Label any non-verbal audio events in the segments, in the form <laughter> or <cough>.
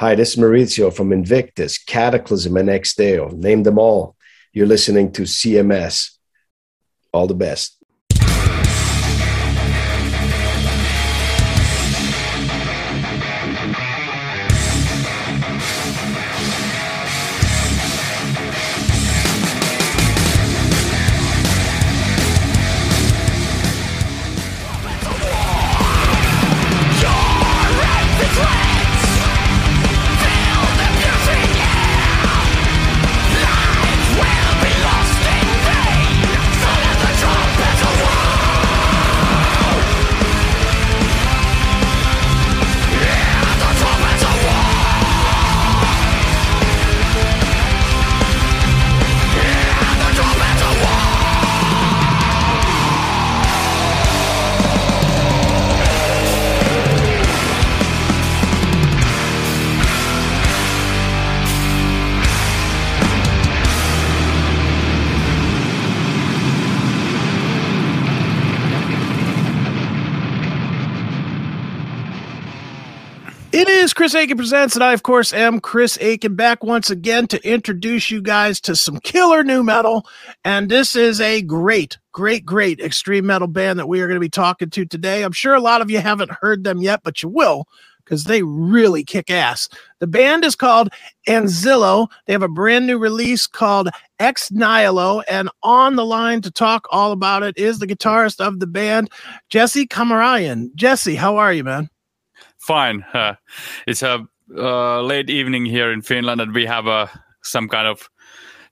Hi, this is Maurizio from Invictus, Kataklysm, and Ex Deo. Name them all. You're listening to CMS. All the best. Chris Akin Presents, and I, of course, am Chris Akin back once again to introduce you guys to some killer new metal. And this is a great, great, great extreme metal band that we are going to be talking to today. I'm sure a lot of you haven't heard them yet, but you will because they really kick ass. The band is called Anzillu. They have a brand new release called Ex Nihilo. And on the line to talk all about it is the guitarist of the band, Jesse Kämäräinen. Jesse, how are you, man? Fine. Uh, it's a uh, late evening here in Finland, and we have a uh, some kind of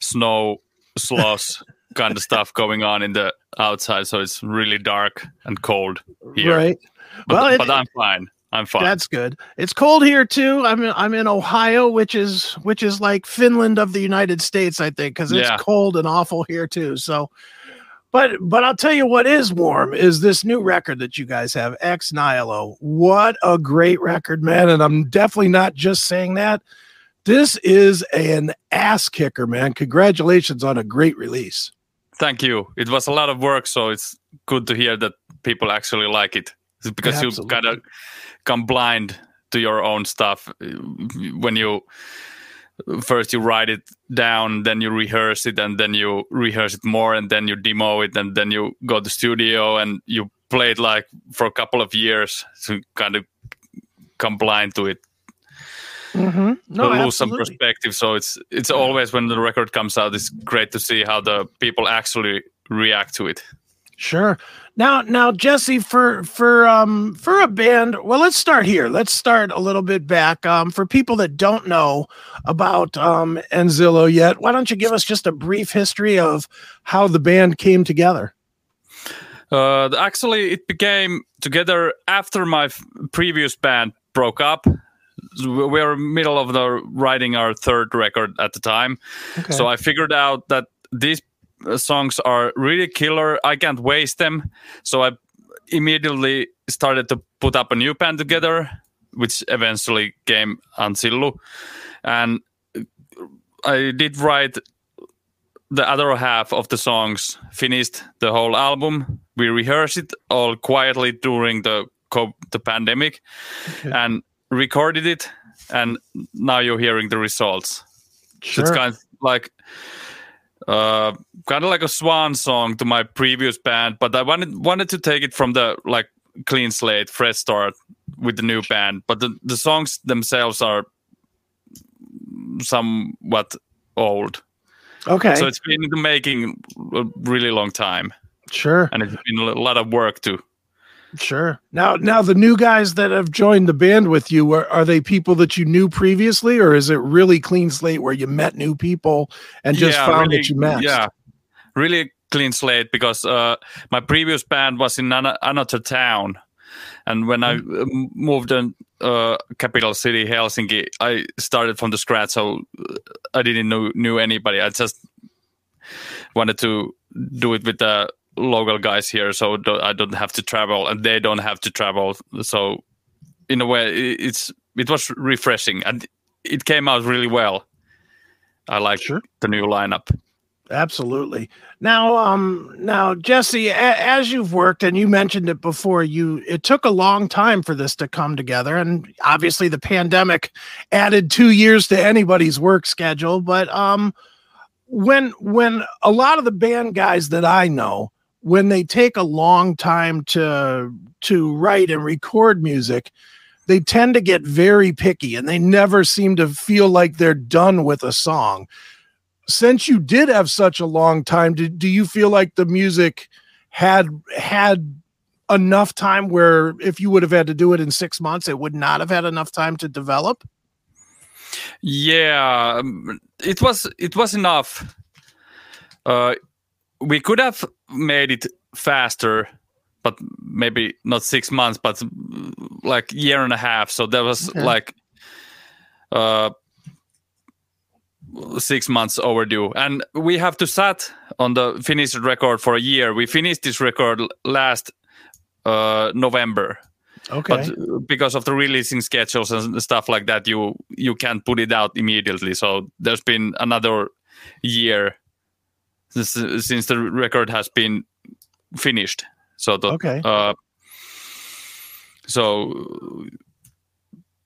snow slush <laughs> kind of stuff going on in the outside, so it's really dark and cold here. Right. But, well, it, but I'm fine. I'm fine. That's good. It's cold here too. I'm in, I'm in Ohio, which is which is like Finland of the United States, I think, because it's yeah. cold and awful here too. So but but I'll tell you what is warm is this new record that you guys have, Ex Nihilo. What a great record, man! And I'm definitely not just saying that. This is an ass kicker, man. Congratulations on a great release. Thank you. It was a lot of work, so it's good to hear that people actually like it. because you of come blind to your own stuff uh, when you first you write it down then you rehearse it and then you rehearse it more and then you demo it and then you go to studio and you play it like for a couple of years to kind of come blind to it mm-hmm. no, lose some perspective so it's it's always when the record comes out it's great to see how the people actually react to it Sure. Now, now, Jesse, for for um for a band, well, let's start here. Let's start a little bit back. Um, for people that don't know about um Anzillu yet, why don't you give us just a brief history of how the band came together? Uh, actually, it became together after my f- previous band broke up. We were middle of the writing our third record at the time, okay. so I figured out that these songs are really killer. I can't waste them. So I immediately started to put up a new band together, which eventually came Anzillu. And I did write the other half of the songs, finished the whole album. We rehearsed it all quietly during the the pandemic okay. and recorded it. And now you're hearing the results. Sure. It's kind of like uh, kind of like a swan song to my previous band, but I wanted wanted to take it from the like clean slate, fresh start with the new band. But the the songs themselves are somewhat old. Okay. So it's been in the making a really long time. Sure. And it's been a lot of work to Sure. Now, now the new guys that have joined the band with you are, are they people that you knew previously, or is it really clean slate where you met new people and just yeah, found really, that you met? Yeah, really clean slate because uh, my previous band was in an- another town, and when. I uh, moved in uh, capital city Helsinki, I started from the scratch, so uh, I didn't know knew anybody. I just wanted to do it with the local guys here, so I don't have to travel, and they don't have to travel. So, in a way, it's it was refreshing, and it came out really well. I like sure. the new lineup. Absolutely. Now, um, now Jesse, a- as you've worked and you mentioned it before, you it took a long time for this to come together, and obviously the pandemic added two years to anybody's work schedule. But um, when when a lot of the band guys that I know, when they take a long time to to write and record music, they tend to get very picky, and they never seem to feel like they're done with a song since you did have such a long time, do, do you feel like the music had had enough time where if you would have had to do it in six months, it would not have had enough time to develop? Yeah, um, it was it was enough. Uh, we could have made it faster, but maybe not six months, but like year and a half. So there was okay. like uh six months overdue. And we have to sat on the finished record for a year. We finished this record last uh, november. Okay. But because of the releasing schedules and stuff like that you you can't put it out immediately. So there's been another year since, since the record has been finished so the, okay uh, so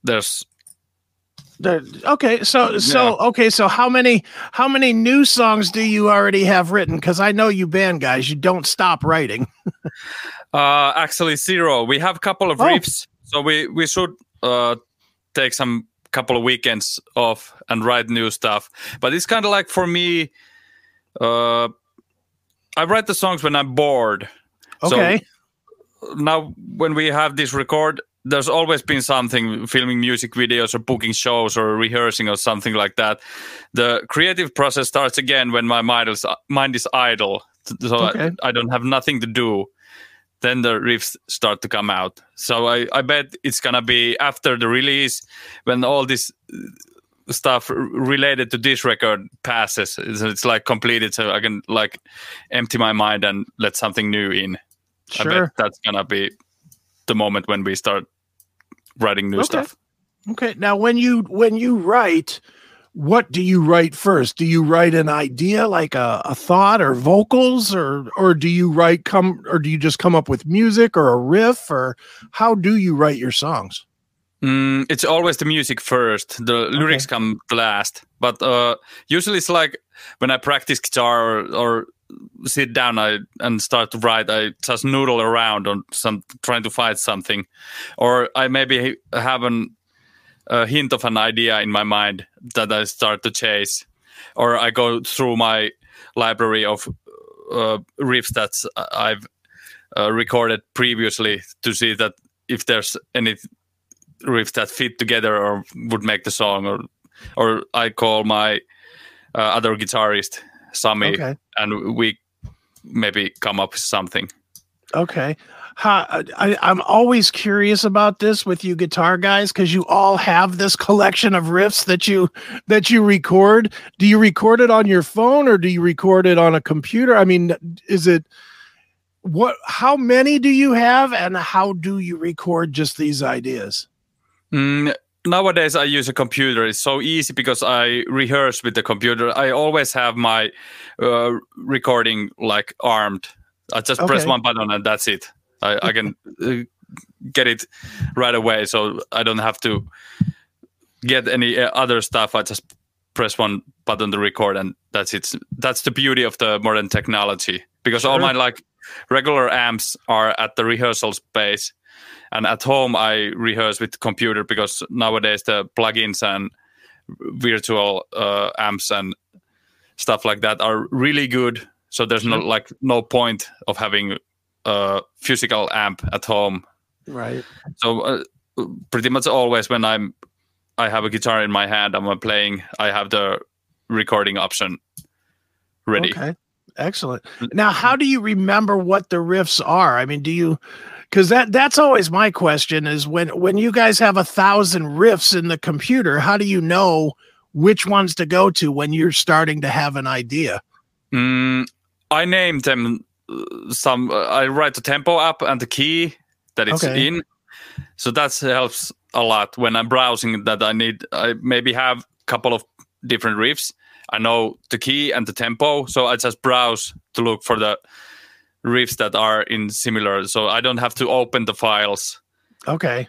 there's okay, so so okay, so how many how many new songs do you already have written? Because I know you band guys, you don't stop writing. <laughs> uh, actually, zero. We have a couple of oh. riffs, so we we should uh, take some couple of weekends off and write new stuff. But it's kind of like for me, uh, I write the songs when I'm bored. Okay. So now when we have this record there's always been something filming music videos or booking shows or rehearsing or something like that the creative process starts again when my mind is, mind is idle so okay. I, I, don't have nothing to do then the riffs start to come out so I, I bet it's gonna be after the release when all this stuff related to this record passes it's, it's like completed so i can like empty my mind and let something new in sure. i bet that's gonna be the moment when we start writing new okay. stuff. Okay. Now, when you when you write, what do you write first? Do you write an idea like a, a thought or vocals, or or do you write come or do you just come up with music or a riff, or how do you write your songs? Mm, it's always the music first. The lyrics okay. come last. But uh, usually it's like when I practice guitar or, or sit down I, and start to write, I just noodle around on some trying to find something, or I maybe have an, a hint of an idea in my mind that I start to chase, or I go through my library of uh, riffs that I've uh, recorded previously to see that if there's any riffs that fit together or would make the song, or or I call my uh, other guitarist Sami, okay. and we maybe come up with something. Okay. I, I'm always curious about this with you guitar guys because you all have this collection of riffs that you that you record. Do you record it on your phone or do you record it on a computer? I mean, is it what? How many do you have, and how do you record just these ideas? Mm, nowadays I use a computer. It's so easy because I rehearse with the computer. I always have my uh, recording like armed. I just okay. press one button and that's it. I, I can uh, get it right away, so I don't have to get any uh, other stuff. I just press one button to record, and that's it. That's the beauty of the modern technology because sure. all my like regular amps are at the rehearsal space and at home I rehearse with computer because nowadays the plugins and virtual uh, amps and stuff like that are really good. So there's no like no point of having a physical amp at home. Right. So uh, pretty much always when I'm I have a guitar in my hand, I'm playing. I have the recording option ready. Okay. Excellent. Now, how do you remember what the riffs are? I mean, do you because that that's always my question is when when you guys have a thousand riffs in the computer how do you know which ones to go to when you're starting to have an idea? Mm, i named them uh, some uh, i write the tempo up and the key that it's okay. in. So that helps a lot when i'm browsing that i need i maybe have a couple of different riffs. I know the key and the tempo, so I just browse to look for the riffs that are in similar. So I don't have to open the files. Okay.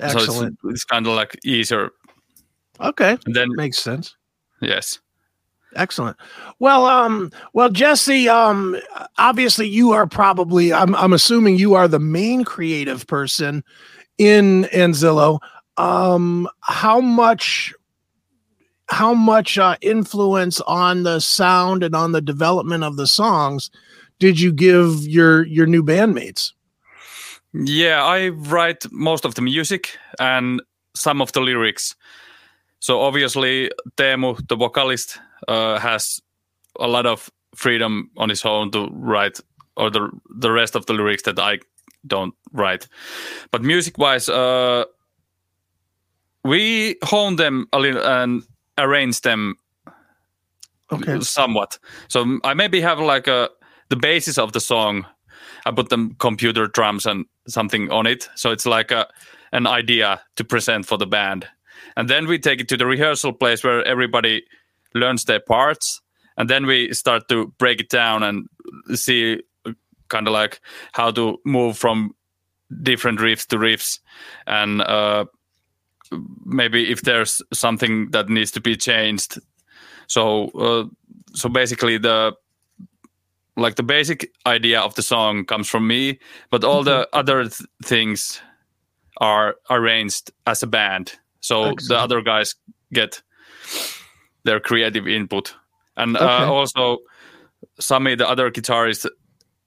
Excellent. So it's, it's kind of like easier. Okay. And then Makes sense. yes, Excellent. Well, um, well, Jesse, um, obviously you are probably, I'm, I'm assuming you are the main creative person in Anzillu. Um, how much, how much uh, influence on the sound and on the development of the songs did you give your your new bandmates? yeah, I write most of the music and some of the lyrics. So obviously, Teemu, the vocalist, uh, has a lot of freedom on his own to write or the the rest of the lyrics that I don't write. But music wise, uh, we hone them a little and arrange them Okay. somewhat. So I maybe have like a the basis of the song. I put them computer drums and something on it, so it's like a an idea to present for the band, and then we take it to the rehearsal place where everybody learns their parts, and then we start to break it down and see kind of like how to move from different riffs to riffs, and uh, maybe if there's something that needs to be changed. So uh, so basically the like the basic idea of the song comes from me but all the other th- things are arranged as a band. So the other guys get their creative input. And Okay. uh, also Sami the other guitarist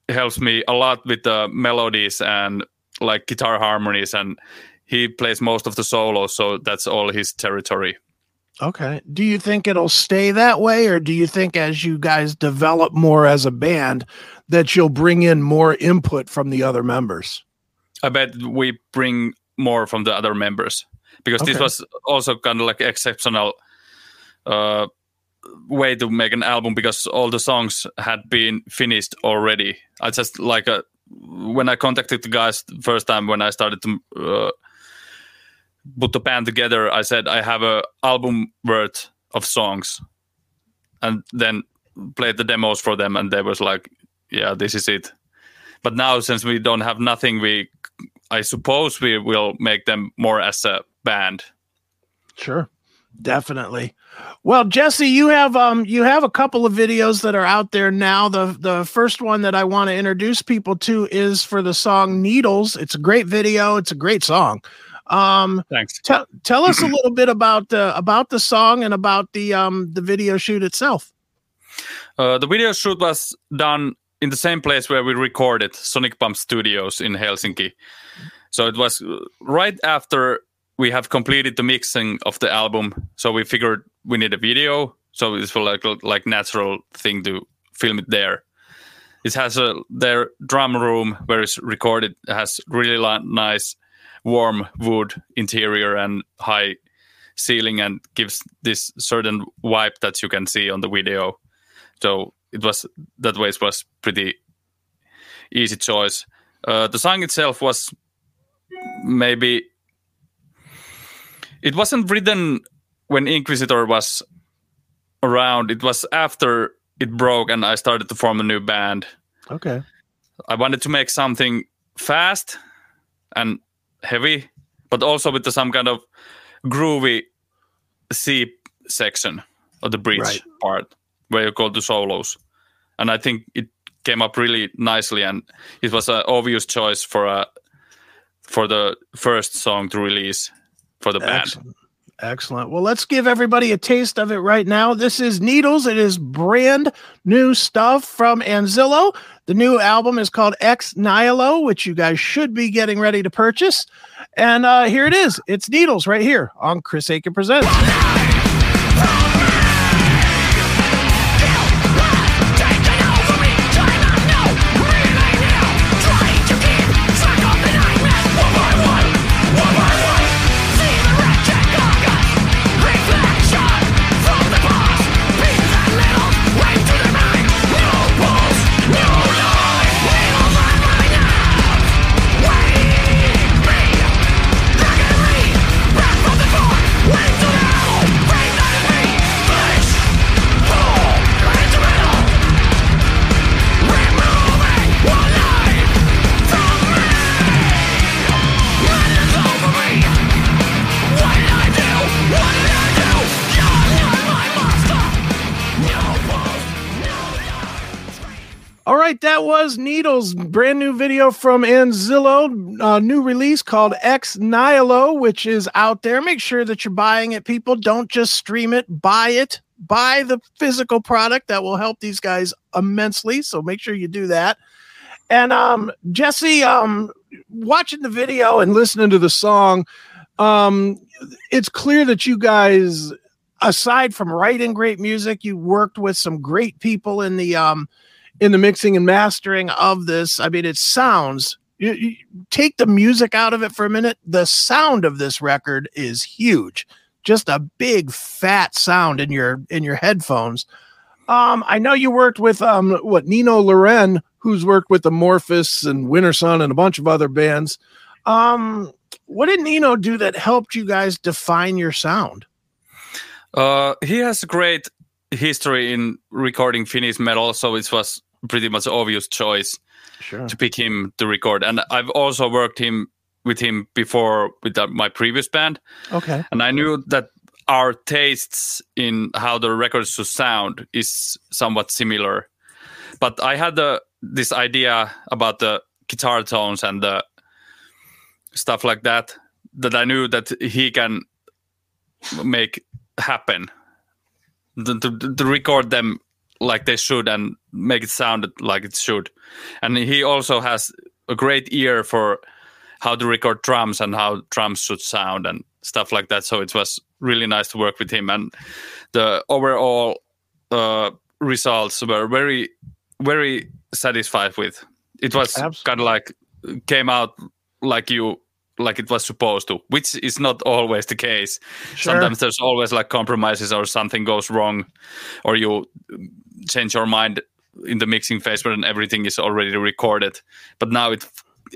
helps me a lot with the melodies and like guitar harmonies and he plays most of the solos so that's all his territory Okay. Do you think it'll stay that way, or do you think as you guys develop more as a band that you'll bring in more input from the other members? I bet we bring more from the other members because this was also kind of like exceptional uh, way to make an album because all the songs had been finished already. I just like a, when I contacted the guys the first time when I started to uh, put the band together, I said I have a album worth of songs, and then played the demos for them, and they was like, "Yeah, this is it." But now, since we don't have nothing, we I suppose we will make them more as a band. Sure. Definitely. Well, Jesse, you have um you have a couple of videos that are out there now. The the first one that I want to introduce people to is for the song Needles. It's a great video. It's a great song. Um Thanks. tell tell us a <clears throat> little bit about uh, about the song and about the um the video shoot itself. Uh, the video shoot was done in the same place where we recorded Sonic Pump Studios in Helsinki. So it was uh, right after we have completed the mixing of the album. So we figured we need a video. So it's like like natural thing to film it there. It has a their drum room where it's recorded it has really nice warm wood interior and high ceiling and gives this certain vibe that you can see on the video. So it was that way it was pretty easy choice. Uh, the song itself was maybe it wasn't written when Inkvisitor was around. It was after it broke and i started to form a new band. Okay. i wanted to make something fast and heavy but also with the, some kind of groovy c section of the bridge Right. part where you go to solos and i think it came up really nicely and it was an obvious choice for a for the first song to release for the band Excellent. Excellent. Well, let's give everybody a taste of it right now. This is Needles. It is brand new stuff from Anzillu. The new album is called Ex Nihilo, which you guys should be getting ready to purchase. And uh, here it is. It's Needles right here on Chris Akin Presents. Brand new video from Anzillu, uh, new release called Ex Nihilo, which is out there. Make sure that you're buying it, people. Don't just stream it, buy it. Buy the physical product that will help these guys immensely. So make sure you do that. And um, Jesse, um, watching the video and listening to the song, um, it's clear that you guys, aside from writing great music, you worked with some great people in the um, in the mixing and mastering of this. I mean, it sounds. You, you take the music out of it for a minute. The sound of this record is huge. Just a big fat sound in your in your headphones. Um, I know you worked with um what Nino Laurenne, who's worked with Amorphis and Wintersun and a bunch of other bands. Um, what did Nino do that helped you guys define your sound? Uh, he has a great history in recording Finnish metal, so it was pretty much obvious choice Sure. to pick him to record. And I've also worked him with him before with my previous band, Okay. and I knew that our tastes in how the records should sound is somewhat similar. But I had the this idea about the guitar tones and the stuff like that that I knew that he can make happen to, to, to record them like they should and make it sound like it should. And he also has a great ear for how to record drums and how drums should sound and stuff like that. So it was really nice to work with him. And the overall uh, results were very, very satisfied with. It was kind of like came out like you like it was supposed to, which is not always the case. Sure. Sometimes there's always like compromises or something goes wrong, or you change your mind in the mixing phase when everything is already recorded. But now it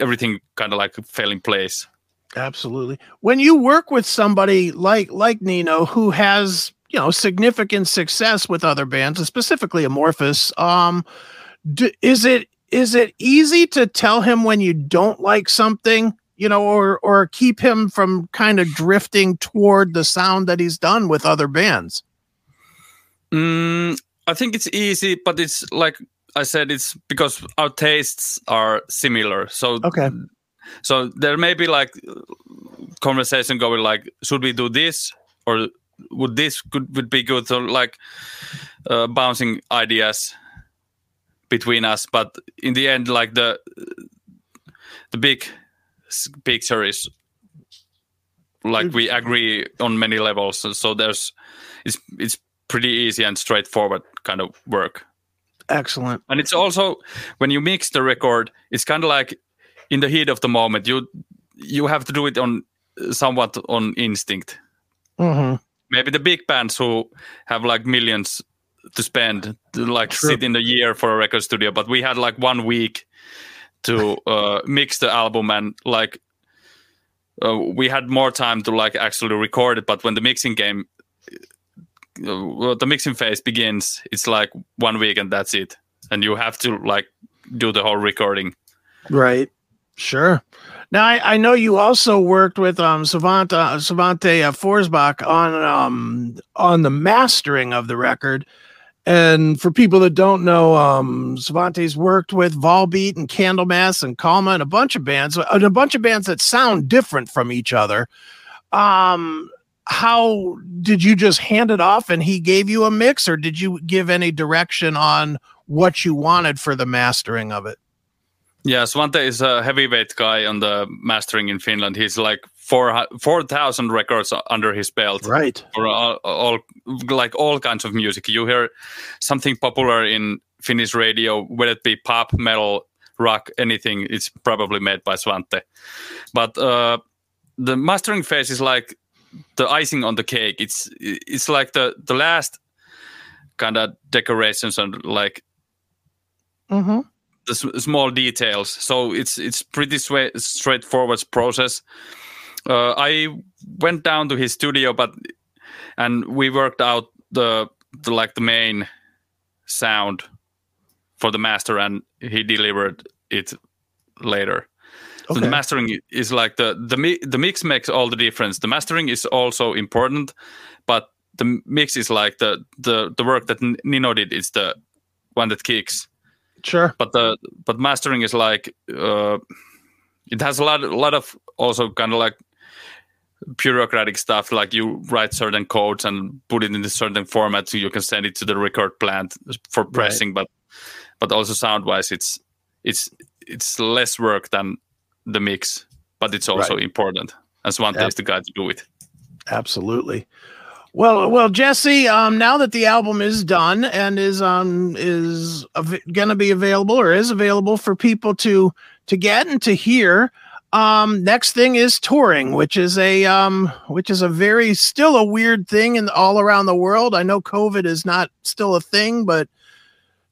everything kind of like fell in place. Absolutely. When you work with somebody like like Nino who has, you know, significant success with other bands, and specifically Amorphis, um d- is it is it easy to tell him when you don't like something, you know, or or keep him from kind of drifting toward the sound that he's done with other bands? Mm, I think it's easy, but it's like I said, it's because our tastes are similar. So Okay. so there may be like conversation going like, should we do this or would this could would be good? So like uh, bouncing ideas between us, but in the end, like the the big picture is like we agree on many levels. So, so there's it's it's pretty easy and straightforward kind of work. Excellent. And it's also when you mix the record, it's kind of like in the heat of the moment. You you have to do it on somewhat on instinct. hmm Maybe the big bands who have like millions to spend, to like True. sit in the year for a record studio, but we had like one week to uh, mix the album and like uh, we had more time to like actually record it. But when the mixing game, uh, the mixing phase begins, it's like one week and that's it, and you have to like do the whole recording. Right. Sure. Now I, I know you also worked with um Savant uh, Savante uh, Forsbäck on um on the mastering of the record. And for people that don't know, um, Savante's worked with Volbeat and Candlemass and Kalmah and a bunch of bands, and a bunch of bands that sound different from each other. Um, how did you just hand it off and he gave you a mix, or did you give any direction on what you wanted for the mastering of it? Yeah, Svante is a heavyweight guy on the mastering in Finland. He's like four four thousand records under his belt. Right. for all, all like all kinds of music. You hear something popular in Finnish radio, whether it be pop, metal, rock, anything, it's probably made by Svante. But uh, the mastering phase is like the icing on the cake. It's it's like the the last kind of decorations and like Mm-hmm. the small details. So it's it's pretty swa- straightforward process. Uh, I went down to his studio, but and we worked out the, the like the main sound for the master, and he delivered it later. So the mastering is like the the mi- the mix makes all the difference. The mastering is also important, but the mix is like the the the work that Nino did is the one that kicks. Sure. But the but mastering is like uh, it has a lot a lot of also kind of like bureaucratic stuff like you write certain codes and put it in a certain format so you can send it to the record plant for pressing right. but but also sound wise it's it's it's less work than the mix but it's also right. important as one is the guy to do it absolutely well, well, Jesse. Um, now that the album is done and is um is av- going to be available or is available for people to to get and to hear, um, next thing is touring, which is a um, which is a very still a weird thing in all around the world. I know COVID is not still a thing, but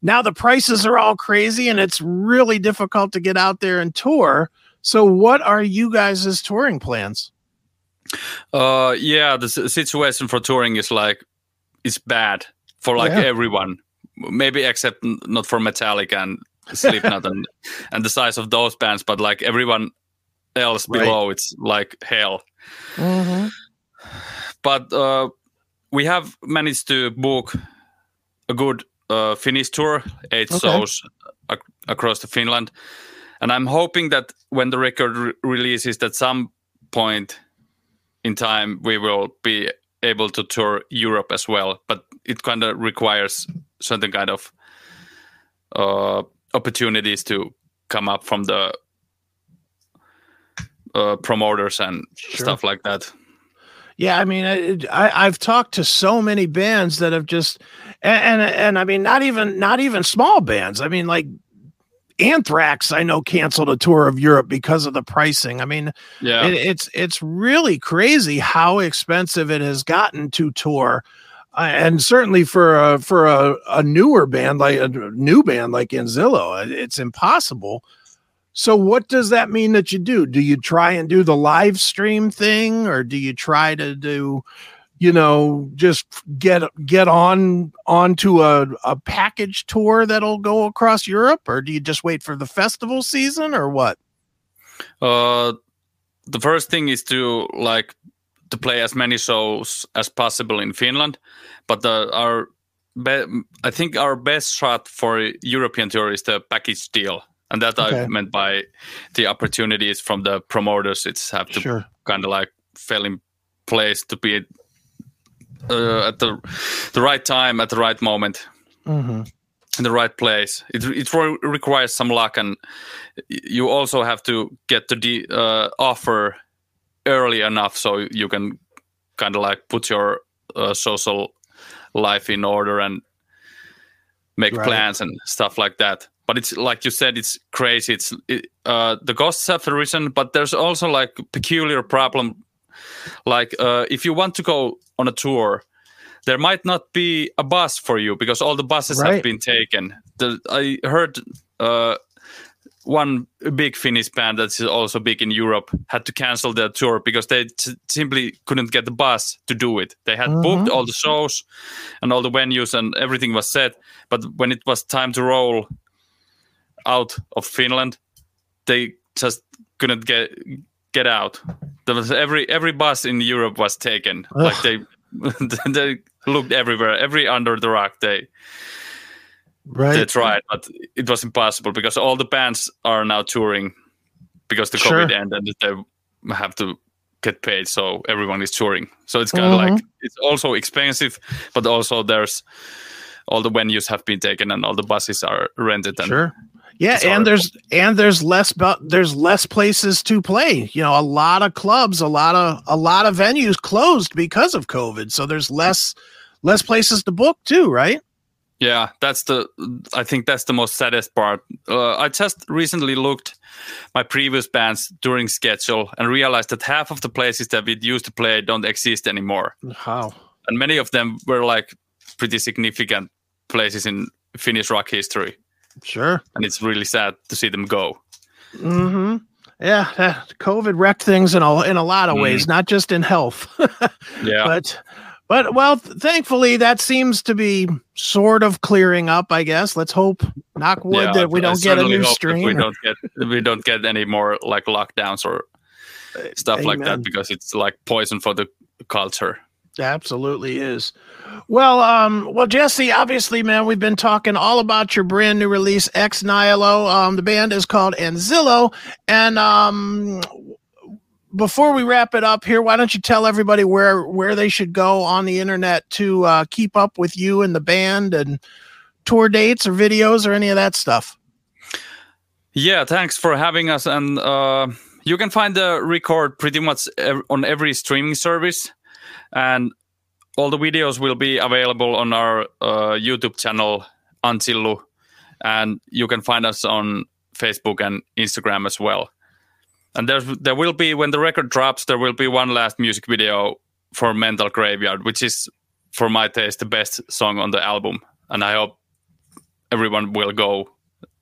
now the prices are all crazy and it's really difficult to get out there and tour. So, what are you guys' touring plans? Uh, yeah, the situation for touring is like it's bad for like yeah. everyone, maybe except not for Metallica and Slipknot <laughs> and and the size of those bands, but like everyone else right. below it's like hell mm-hmm. but uh, we have managed to book a good uh, Finnish tour, eight okay. shows ac- across the Finland, and I'm hoping that when the record re- releases, at some point in time we will be able to tour Europe as well. But it kind of requires certain kind of uh, opportunities to come up from the uh, promoters and sure. stuff like that. Yeah, I mean, I, I've talked to so many bands that have just, and, and, and I mean, not even not even small bands. I mean, like Anthrax, I know canceled a tour of Europe because of the pricing. I mean, yeah, it, it's it's really crazy how expensive it has gotten to tour, uh, and certainly for a for a, a newer band like a new band like Anzillu, it's impossible so what does that mean that you do? Do you try and do the live stream thing or do you try to do you know just get get on onto a, a package tour that'll go across Europe or do you just wait for the festival season or what? Uh the first thing is to like to play as many shows as possible in Finland, but the, our be- I think our best shot for European tour is the package deal and that okay. I meant by the opportunities from the promoters. It's have to sure. kind of like fell in place to be uh, at the the right time at the right moment. Mm-hmm. In the right place, it it requires some luck, and you also have to get the de- uh, offer early enough so you can kind of like put your uh, social life in order and make right. plans and stuff like that but it's like you said it's crazy it's it, uh, the ghosts have risen but there's also like peculiar problem like uh, if you want to go on a tour there might not be a bus for you because all the buses right. have been taken the, i heard uh, one big Finnish band that's also big in Europe had to cancel their tour because they t- simply couldn't get the bus to do it. They had mm-hmm. booked all the shows and all the venues and everything was set, but when it was time to roll, out of Finland, they just couldn't get get out. There was every every bus in Europe was taken. Ugh. Like they <laughs> they looked everywhere, every under the rock. They right. they tried, but it was impossible because all the bands are now touring because the sure. COVID ended. And they have to get paid, so everyone is touring. So it's kind of mm-hmm. like it's also expensive, but also there's all the venues have been taken and all the buses are rented and sure yeah, and there's and there's less but there's less places to play. You know, a lot of clubs, a lot of a lot of venues closed because of COVID. So there's less less places to book too, right? Yeah, that's the I think that's the most saddest part. Uh, I just recently looked my previous bands during schedule and realized that half of the places that we used to play don't exist anymore. How? And many of them were like pretty significant places in Finnish rock history. Sure. And it's really sad to see them go. Mm-hmm. Yeah, COVID wrecked things in a in a lot of mm. ways, not just in health. <laughs> yeah. But but well, thankfully that seems to be sort of clearing up. I guess. Let's hope, knock wood, yeah, that we don't get a new strain. We don't get we don't get any more like lockdowns or stuff Amen. like that because it's like poison for the culture. Absolutely is. Well, um, well, Jesse, obviously, man, we've been talking all about your brand new release, Ex Nihilo. Um, the band is called Anzillu. And um, before we wrap it up here, why don't you tell everybody where where they should go on the internet to uh, keep up with you and the band and tour dates or videos or any of that stuff? Yeah, thanks for having us. And uh, you can find the record pretty much on every streaming service and all the videos will be available on our uh, YouTube channel Anzillu, and you can find us on Facebook and Instagram as well. And there's there will be when the record drops, there will be one last music video for Mental Graveyard, which is, for my taste, the best song on the album. And I hope everyone will go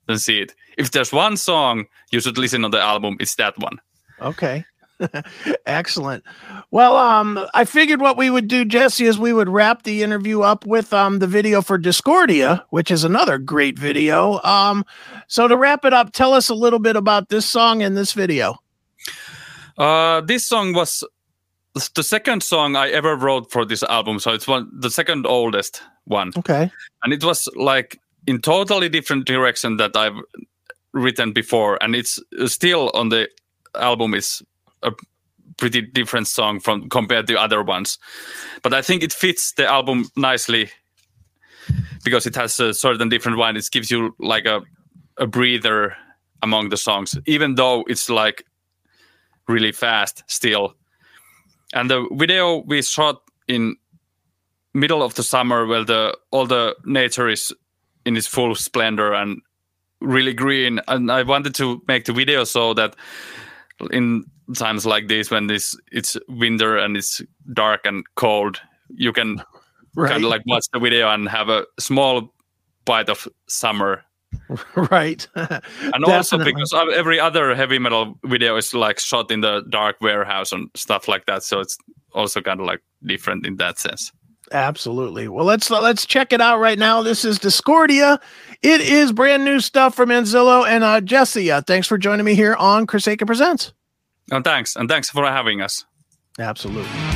and see it. If there's one song you should listen on the album, it's that one. Okay. <laughs> Excellent. Well, um, I figured what we would do, Jesse, is we would wrap the interview up with um the video for Discordia, which is another great video. Um, so to wrap it up, tell us a little bit about this song and this video. Uh, this song was the second song I ever wrote for this album, so it's one the second oldest one. Okay. And it was like in totally different direction that I've written before, and it's still on the album is a pretty different song from compared to other ones. But I think it fits the album nicely because it has a certain different one. It gives you like a a breather among the songs, even though it's like really fast still. And the video we shot in middle of the summer where the all the nature is in its full splendor and really green. And I wanted to make the video so that in times like this when this it's winter and it's dark and cold you can <laughs> right. kind of like watch the video and have a small bite of summer. <laughs> Right. <laughs> And also because every other heavy metal video is like shot in the dark warehouse and stuff like that so it's also kind of like different in that sense absolutely well let's let's check it out right now this is discordia it is brand new stuff from anzillu and uh jesse uh, thanks for joining me here on chris akin presents and thanks. And thanks for having us. Absolutely.